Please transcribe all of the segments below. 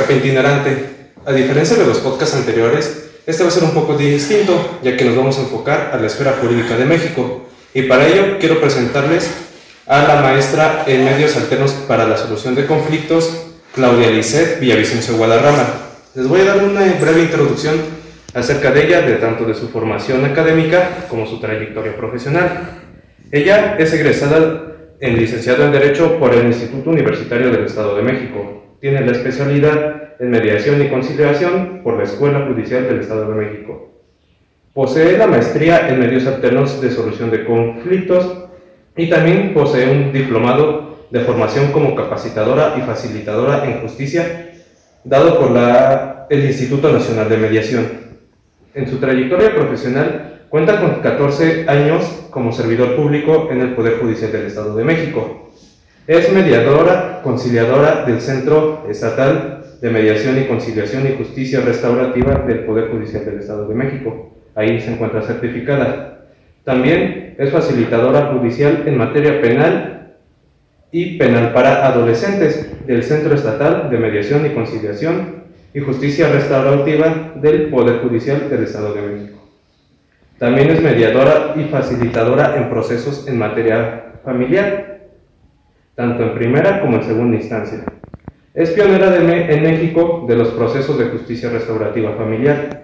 a Itinerante. A diferencia de los podcasts anteriores, este va a ser un poco distinto, ya que nos vamos a enfocar a la esfera jurídica de México. Y para ello quiero presentarles a la maestra en medios alternos para la solución de conflictos, Claudia Lisset Villavicencio Guadarrama. Les voy a dar una breve introducción acerca de ella, de tanto de su formación académica como su trayectoria profesional. Ella es egresada en licenciado en Derecho por el Instituto Universitario del Estado de México. Tiene la especialidad en Mediación y Conciliación por la Escuela Judicial del Estado de México. Posee la maestría en Medios Alternos de Solución de Conflictos y también posee un diplomado de formación como capacitadora y facilitadora en justicia dado por el Instituto Nacional de Mediación. En su trayectoria profesional Cuenta con 14 años como servidor público en el Poder Judicial del Estado de México. Es mediadora, conciliadora del Centro Estatal de Mediación y Conciliación y Justicia Restaurativa del Poder Judicial del Estado de México. Ahí se encuentra certificada. También es facilitadora judicial en materia penal y penal para adolescentes del Centro Estatal de Mediación y Conciliación y Justicia Restaurativa del Poder Judicial del Estado de México. También es mediadora y facilitadora en procesos en materia familiar, tanto en primera como en segunda instancia. Es pionera en México de los procesos de justicia restaurativa familiar.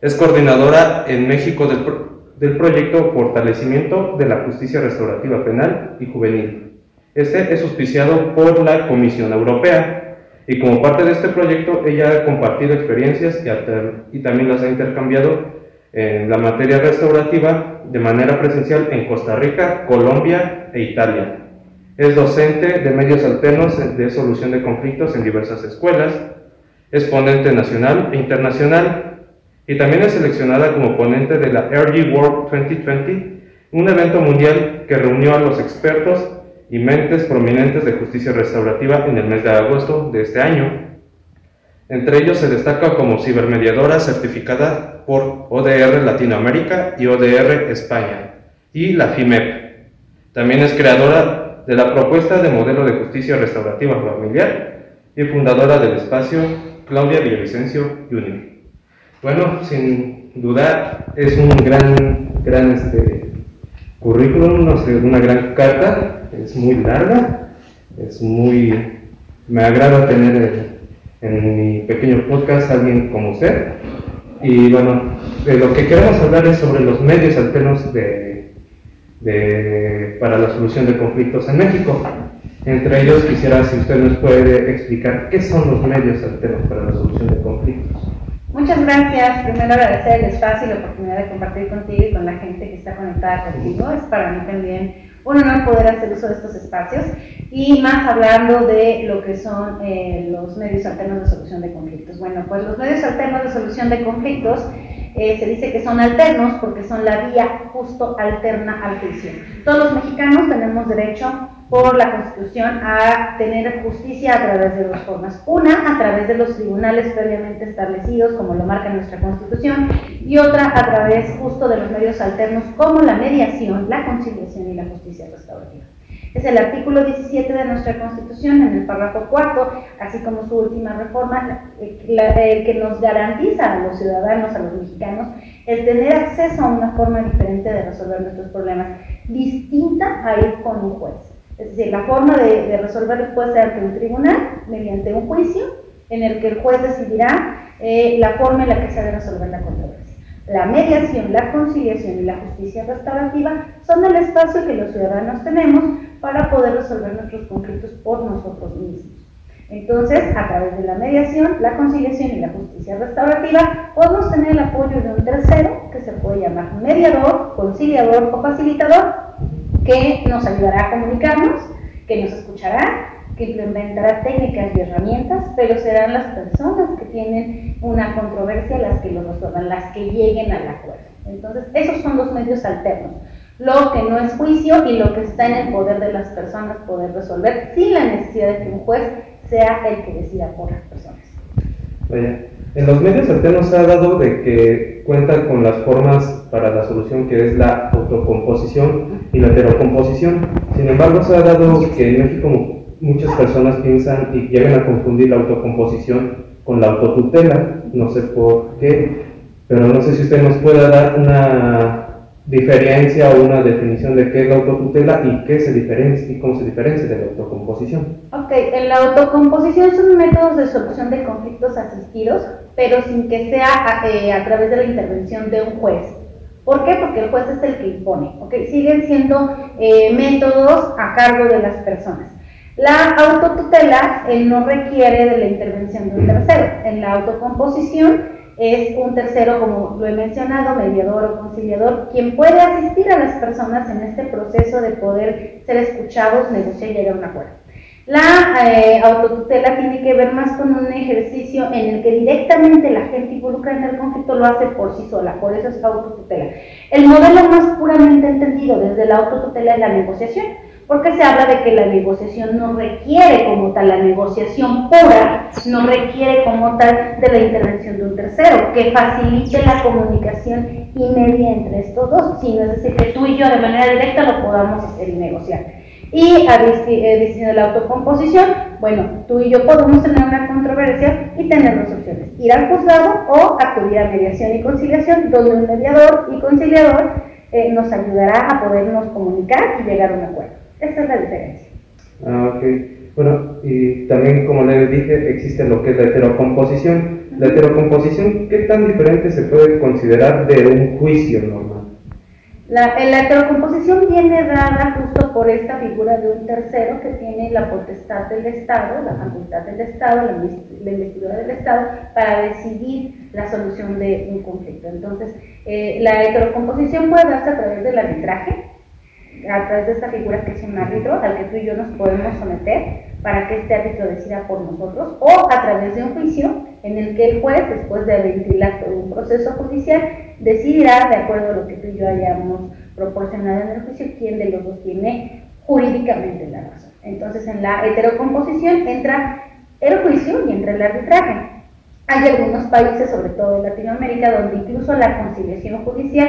Es coordinadora en México del, proyecto Fortalecimiento de la Justicia Restaurativa Penal y Juvenil. Este es auspiciado por la Comisión Europea y como parte de este proyecto ella ha compartido experiencias y también las ha intercambiado en la materia restaurativa de manera presencial en Costa Rica, Colombia e Italia. Es docente de medios alternos de solución de conflictos en diversas escuelas, es ponente nacional e internacional y también es seleccionada como ponente de la RG World 2020, un evento mundial que reunió a los expertos y mentes prominentes de justicia restaurativa en el mes de agosto de este año. Entre ellos se destaca como cibermediadora certificada por ODR Latinoamérica y ODR España y la FIMEP. También es creadora de la propuesta de modelo de justicia restaurativa familiar y fundadora del espacio Claudia Villavicencio Junior. Bueno, sin duda es un gran, gran este, currículum, una gran carta, es muy larga, es muy, me agrada tener en mi pequeño podcast alguien como usted y bueno, de lo que queremos hablar es sobre los medios alternos de, para la solución de conflictos en México. Entre ellos quisiera si usted nos puede explicar qué son los medios alternos para la solución de conflictos. Muchas gracias. Primero agradecer el espacio y la oportunidad de compartir contigo y con la gente que está conectada contigo. Es para mí también un honor poder hacer uso de estos espacios y más hablando de lo que son eh, los medios alternos de solución de conflictos. Bueno, pues los medios alternos de solución de conflictos eh, se dice que son alternos porque son la vía justo alterna al juicio. Todos los mexicanos tenemos derecho por la Constitución a tener justicia a través de dos formas. Una, a través de los tribunales previamente establecidos, como lo marca nuestra Constitución, y otra, a través justo de los medios alternos, como la mediación, la conciliación y la justicia restaurativa. Es el artículo 17 de nuestra Constitución, en el párrafo cuarto, así como su última reforma, el que nos garantiza a los ciudadanos, a los mexicanos, el tener acceso a una forma diferente de resolver nuestros problemas, distinta a ir con un juez. Es decir, la forma de, de resolverlos puede ser ante un tribunal, mediante un juicio, en el que el juez decidirá eh, la forma en la que se debe resolver la controversia. La mediación, la conciliación y la justicia restaurativa son el espacio que los ciudadanos tenemos para poder resolver nuestros conflictos por nosotros mismos. Entonces, a través de la mediación, la conciliación y la justicia restaurativa, podemos tener el apoyo de un tercero que se puede llamar mediador, conciliador o facilitador, que nos ayudará a comunicarnos, que nos escuchará, que implementará técnicas y herramientas, pero serán las personas que tienen una controversia las que lo resuelvan, las que lleguen al acuerdo. Entonces, esos son los medios alternos. Lo que no es juicio y lo que está en el poder de las personas poder resolver sin la necesidad de que un juez sea el que decida por las personas. En los medios alternos se ha dado de que cuenta con las formas para la solución que es la autocomposición y la heterocomposición. Sin embargo, se ha dado que en México muchas personas piensan y llegan a confundir la autocomposición con la autotutela, no sé por qué, pero no sé si usted nos pueda dar una diferencia o una definición de qué es la autotutela y qué se diferencia y cómo se diferencia de la autocomposición. Ok, en la autocomposición son métodos de solución de conflictos asistidos, pero sin que sea a, eh, a través de la intervención de un juez. ¿Por qué? Porque el juez es el que impone. ¿okay? Siguen siendo eh, métodos a cargo de las personas. La autotutela eh, no requiere de la intervención de un tercero. En la autocomposición es un tercero, como lo he mencionado, mediador o conciliador, quien puede asistir a las personas en este proceso de poder ser escuchados, negociar y llegar a un acuerdo. La eh, autotutela tiene que ver más con un ejercicio en el que directamente la gente involucrada en el conflicto lo hace por sí sola, por eso es autotutela. El modelo más puramente entendido desde la autotutela es la negociación porque se habla de que la negociación no requiere como tal, la negociación pura no requiere como tal de la intervención de un tercero, que facilite la comunicación y entre estos dos, sino es decir, que tú y yo de manera directa lo podamos hacer y negociar. Y a decisión de la autocomposición, bueno, tú y yo podemos tener una controversia y tener dos opciones, ir al juzgado o acudir a mediación y conciliación, donde un mediador y conciliador eh, nos ayudará a podernos comunicar y llegar a un acuerdo. Esa es la diferencia. Ah, ok. Bueno, y también como les dije, existe lo que es la heterocomposición. La heterocomposición, ¿qué tan diferente se puede considerar de un juicio normal? La, la, heterocomposición viene dada justo por esta figura de un tercero que tiene la potestad del Estado, la facultad del Estado, la, la investidura del Estado, para decidir la solución de un conflicto. Entonces, eh, la heterocomposición puede darse a través del arbitraje, a través de esta figura que es un árbitro al que tú y yo nos podemos someter para que este árbitro decida por nosotros o a través de un juicio en el que el juez, después de ventilar todo un proceso judicial, decidirá, de acuerdo a lo que tú y yo hayamos proporcionado en el juicio, quién de los dos tiene jurídicamente la razón. Entonces, en la heterocomposición entra el juicio y entra el arbitraje. Hay algunos países, sobre todo en Latinoamérica, donde incluso la conciliación judicial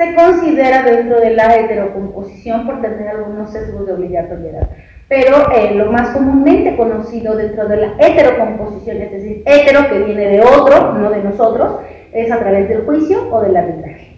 se considera dentro de la heterocomposición por tener algunos sesgos de obligatoriedad. Pero eh, lo más comúnmente conocido dentro de la heterocomposición, es decir, hetero que viene de otro, no de nosotros, es a través del juicio o del arbitraje.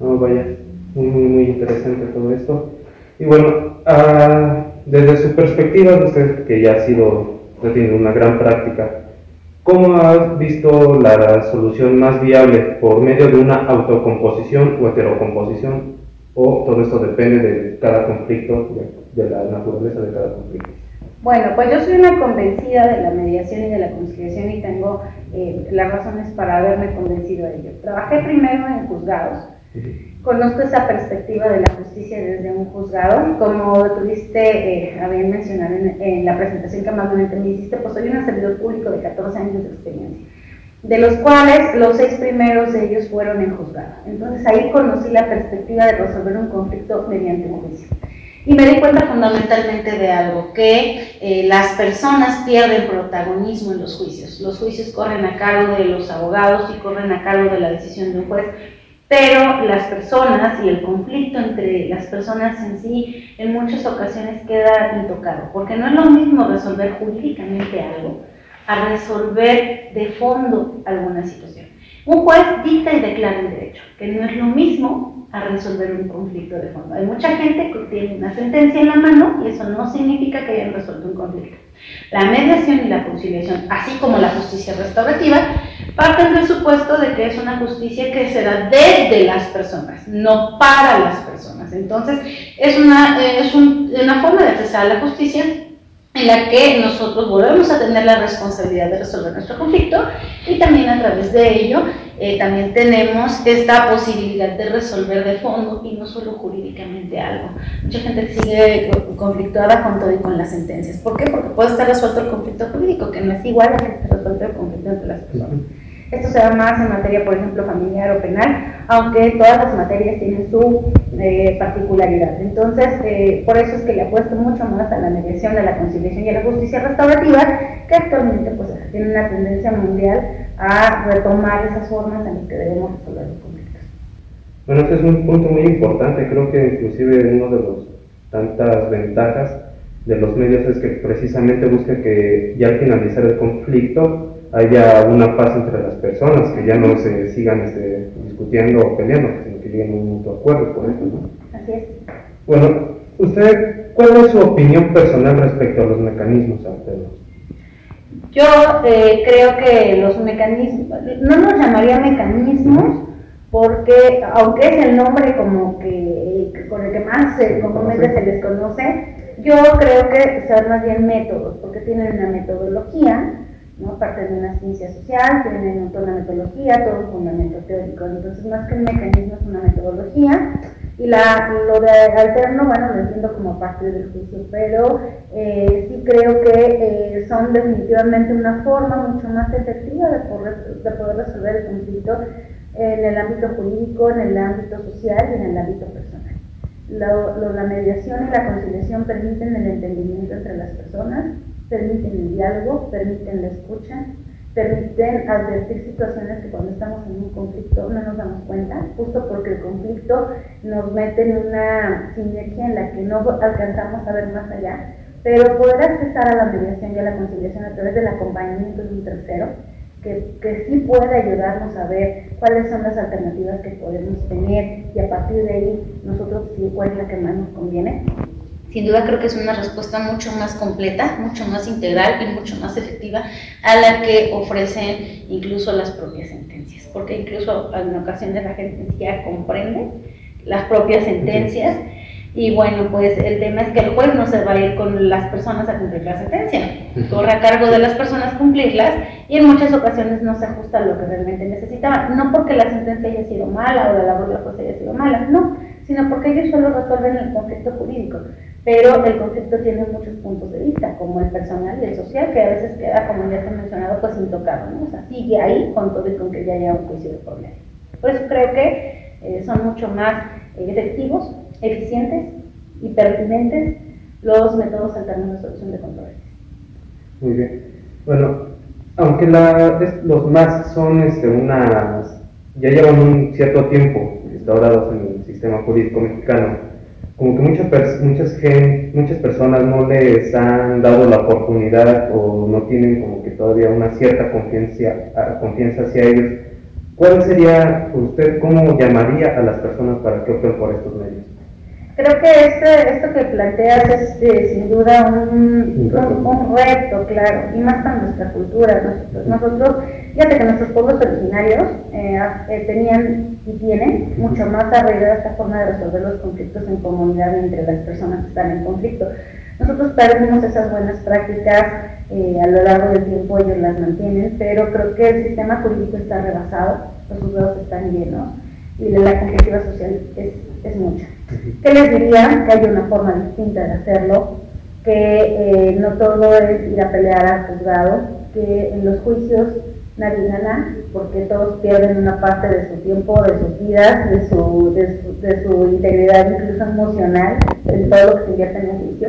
Oh, vaya, muy, muy, interesante todo esto. Y bueno, ah, desde su perspectiva, usted que ya ha sido, ya tiene una gran práctica ¿Cómo has visto la solución más viable por medio de una autocomposición o heterocomposición? ¿O todo esto depende de cada conflicto, de, la naturaleza de cada conflicto? Bueno, pues yo soy una convencida de la mediación y de la conciliación y tengo eh, las razones para haberme convencido de ello. Trabajé primero en juzgados conozco esa perspectiva de la justicia desde un juzgado. Como tuviste eh, a bien mencionar en, la presentación que amablemente me hiciste, pues soy un servidor público de 14 años de experiencia, de los cuales los seis primeros de ellos fueron en juzgado. Entonces ahí conocí la perspectiva de resolver un conflicto mediante un juicio. Y me di cuenta fundamentalmente de algo, que eh, las personas pierden protagonismo en los juicios. Los juicios corren a cargo de los abogados y corren a cargo de la decisión de un juez, pero las personas y el conflicto entre las personas en sí en muchas ocasiones queda intocado, porque no es lo mismo resolver jurídicamente algo a resolver de fondo alguna situación. Un juez dicta y declara el derecho, que no es lo mismo a resolver un conflicto de fondo. Hay mucha gente que tiene una sentencia en la mano y eso no significa que hayan resuelto un conflicto. La mediación y la conciliación, así como la justicia restaurativa, parten del supuesto de que es una justicia que se da desde las personas, no para las personas. Entonces, es una, es una forma de acceder a la justicia en la que nosotros volvemos a tener la responsabilidad de resolver nuestro conflicto y también a través de ello eh, también tenemos esta posibilidad de resolver de fondo y no solo jurídicamente algo. Mucha gente sigue conflictuada con todo y con las sentencias. ¿Por qué? Porque puede estar resuelto el conflicto jurídico, que no es igual a que esté resuelto el conflicto entre las personas. Esto se da más en materia, por ejemplo, familiar o penal, aunque todas las materias tienen su eh, particularidad. Entonces, eh, por eso es que le apuesto mucho más a la mediación, a la conciliación y a la justicia restaurativa, que actualmente pues, tiene una tendencia mundial a retomar esas formas en las que debemos resolver los conflictos. Bueno, este es un punto muy importante, creo que inclusive uno de los tantas ventajas de los medios es que precisamente busca que ya al finalizar el conflicto haya una paz entre las personas, que ya no se sigan este, discutiendo o peleando, sino que lleguen a un mutuo acuerdo por eso, ¿no? Así es. Bueno, usted, ¿cuál es su opinión personal respecto a los mecanismos, alternos? Yo eh, creo que los mecanismos, no los llamaría mecanismos, porque aunque es el nombre como que con el que más comúnmente se les conoce, yo creo que son más bien métodos, porque tienen una metodología, parte de una ciencia social, tienen toda una metodología, todo un fundamento teórico. Entonces, más que un mecanismo, es una metodología. Y la, lo de alterno, bueno, lo entiendo como parte del juicio, pero eh, sí creo que eh, son definitivamente una forma mucho más efectiva de poder, de poder resolver el conflicto en el ámbito jurídico, en el ámbito social y en el ámbito personal. la mediación y la conciliación permiten el entendimiento entre las personas, permiten el diálogo, permiten la escucha, permiten advertir situaciones que cuando estamos en un conflicto no nos damos cuenta, justo porque el conflicto nos mete en una sinergia en la que no alcanzamos a ver más allá, pero poder accesar a la mediación y a la conciliación a través del acompañamiento de un tercero, que, que sí puede ayudarnos a ver cuáles son las alternativas que podemos tener y a partir de ahí nosotros decidir cuál es la que más nos conviene, sin duda creo que es una respuesta mucho más completa, mucho más integral y mucho más efectiva a la que ofrecen incluso las propias sentencias, porque incluso en ocasiones la gente siquiera comprende las propias sentencias. Y bueno, pues el tema es que el juez no se va a ir con las personas a cumplir la sentencia, corre a cargo de las personas cumplirlas y en muchas ocasiones no se ajusta a lo que realmente necesitaba, no porque la sentencia haya sido mala o la labor de la jueza haya sido mala, no, sino porque ellos solo resuelven el conflicto jurídico pero el conflicto tiene muchos puntos de vista, como el personal y el social, que a veces queda, como ya te he mencionado, pues intocado, ¿no? O sea, sigue ahí con todo y con que ya haya un juicio de medio. Por eso creo que eh, son mucho más efectivos, eficientes y pertinentes los métodos alternos de solución de controversias. Muy bien. Bueno, aunque la, los más son este, unas, ya llevan un cierto tiempo instaurados en el sistema jurídico mexicano, como que muchas, muchas, muchas personas no les han dado la oportunidad o no tienen como que todavía una cierta confianza, confianza hacia ellos. ¿Cuál sería, usted, cómo llamaría a las personas para que opten por estos medios? Creo que este, esto que planteas es eh, sin duda un, un, reto, claro, y más para nuestra cultura. Nosotros, nosotros fíjate que nuestros pueblos originarios eh, eh, tenían y tienen mucho más arraigada esta forma de resolver los conflictos en comunidad entre las personas que están en conflicto. Nosotros perdimos esas buenas prácticas, a lo largo del tiempo ellos las mantienen, pero creo que el sistema jurídico está rebasado, los juzgados están llenos y la complejidad social es, es mucha. ¿Qué les diría? Que hay una forma distinta de hacerlo, que eh, no todo es ir a pelear al juzgado, que en los juicios nadie gana, porque todos pierden una parte de su tiempo, de sus vidas, de su, de su, integridad incluso emocional, de todo lo que se invierte en el juicio,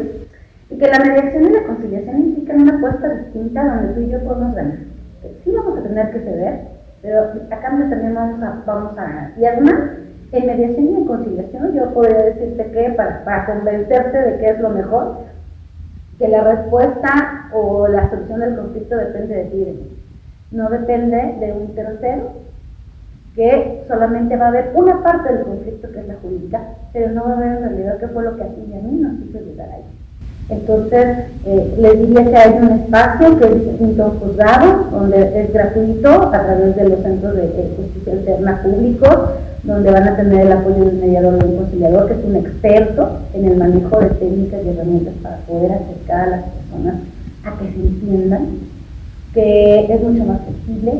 y que la mediación y la conciliación implican una apuesta distinta donde tú y yo podemos ganar. Sí vamos a tener que ceder, pero a cambio también vamos a, vamos a ganar. Y además, en mediación y en conciliación yo podría decirte que para, convencerte de que es lo mejor, que la respuesta o la solución del conflicto depende de ti No depende de un tercero, que solamente va a haber una parte del conflicto que es la jurídica, pero no va a haber en realidad qué fue lo que a ti y a mí nos hizo llegar ahí. Entonces, eh, les diría que hay un espacio que es distinto juzgado, donde es gratuito a través de los centros de justicia interna públicos, donde van a tener el apoyo de un mediador o un conciliador que es un experto en el manejo de técnicas y herramientas para poder acercar a las personas a que se entiendan, que es mucho más flexible,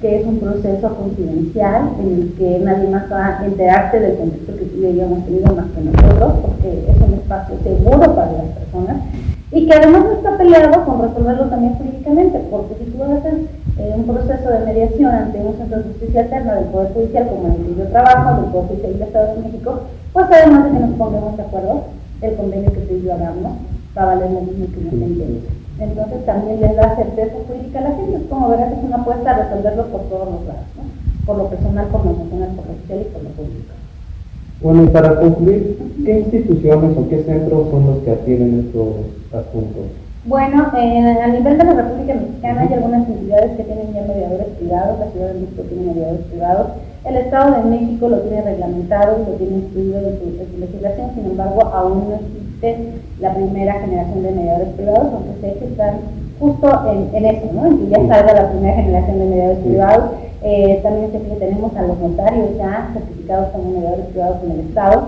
que es un proceso confidencial en el que nadie más va a enterarse del contexto que tú y hemos tenido más que nosotros, porque es un espacio seguro para las personas y que además no está peleado con resolverlo también jurídicamente, porque si tú haces eh, un proceso de mediación ante un centro de justicia alterna del Poder Judicial, como en el que yo trabajo, del Poder Judicial del Estado de México, pues además de que nos pongamos de acuerdo, el convenio que tú y yo hagamos va a valer lo mismo que una sentencia. Entonces también les da certeza jurídica a la gente, es como verás, es una apuesta a resolverlo por todos los lados, ¿no? por lo personal, por lo emocional, por lo social y por lo público. Bueno, y para concluir, ¿qué instituciones o qué centros son los que atienden estos asuntos? Bueno, a nivel de la República Mexicana hay algunas entidades que tienen ya mediadores privados, la Ciudad de México tiene mediadores privados, el Estado de México lo tiene reglamentado y lo tiene incluido en su, legislación, sin embargo aún no existe la primera generación de mediadores privados, aunque sé que están justo en, eso, ¿no? en que ya salga la primera generación de mediadores privados. Eh, también sé que tenemos a los notarios ya certificados como mediadores privados en el Estado.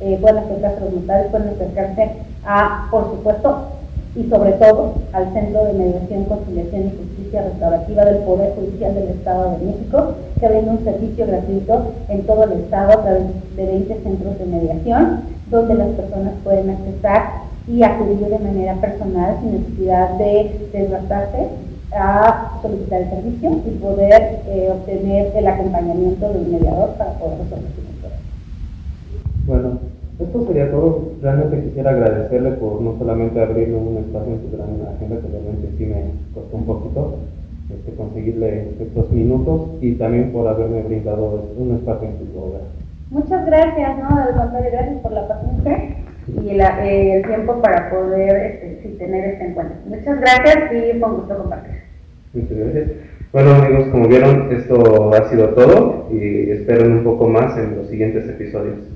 Eh, pueden acercarse a los notarios, pueden acercarse a, por supuesto, y sobre todo al Centro de Mediación, Conciliación y Justicia Restaurativa del Poder Judicial del Estado de México, que brinda un servicio gratuito en todo el Estado a través de 20 centros de mediación, donde las personas pueden accesar y acudir de manera personal sin necesidad de desgastarse a solicitar el servicio y poder eh, obtener el acompañamiento del mediador para poder resolver su problema. Bueno, esto sería todo. Realmente quisiera agradecerle por no solamente abrirme un espacio en su gran agenda, que realmente sí me costó un poquito este, conseguirle estos minutos y también por haberme brindado un espacio en su obra. Muchas gracias, ¿no? Al contrario, gracias por la paciencia y eh, el tiempo para poder este, tener este encuentro. Muchas gracias y fue un gusto compartir. Muchas gracias. Bueno amigos, como vieron, esto ha sido todo y esperen un poco más en los siguientes episodios.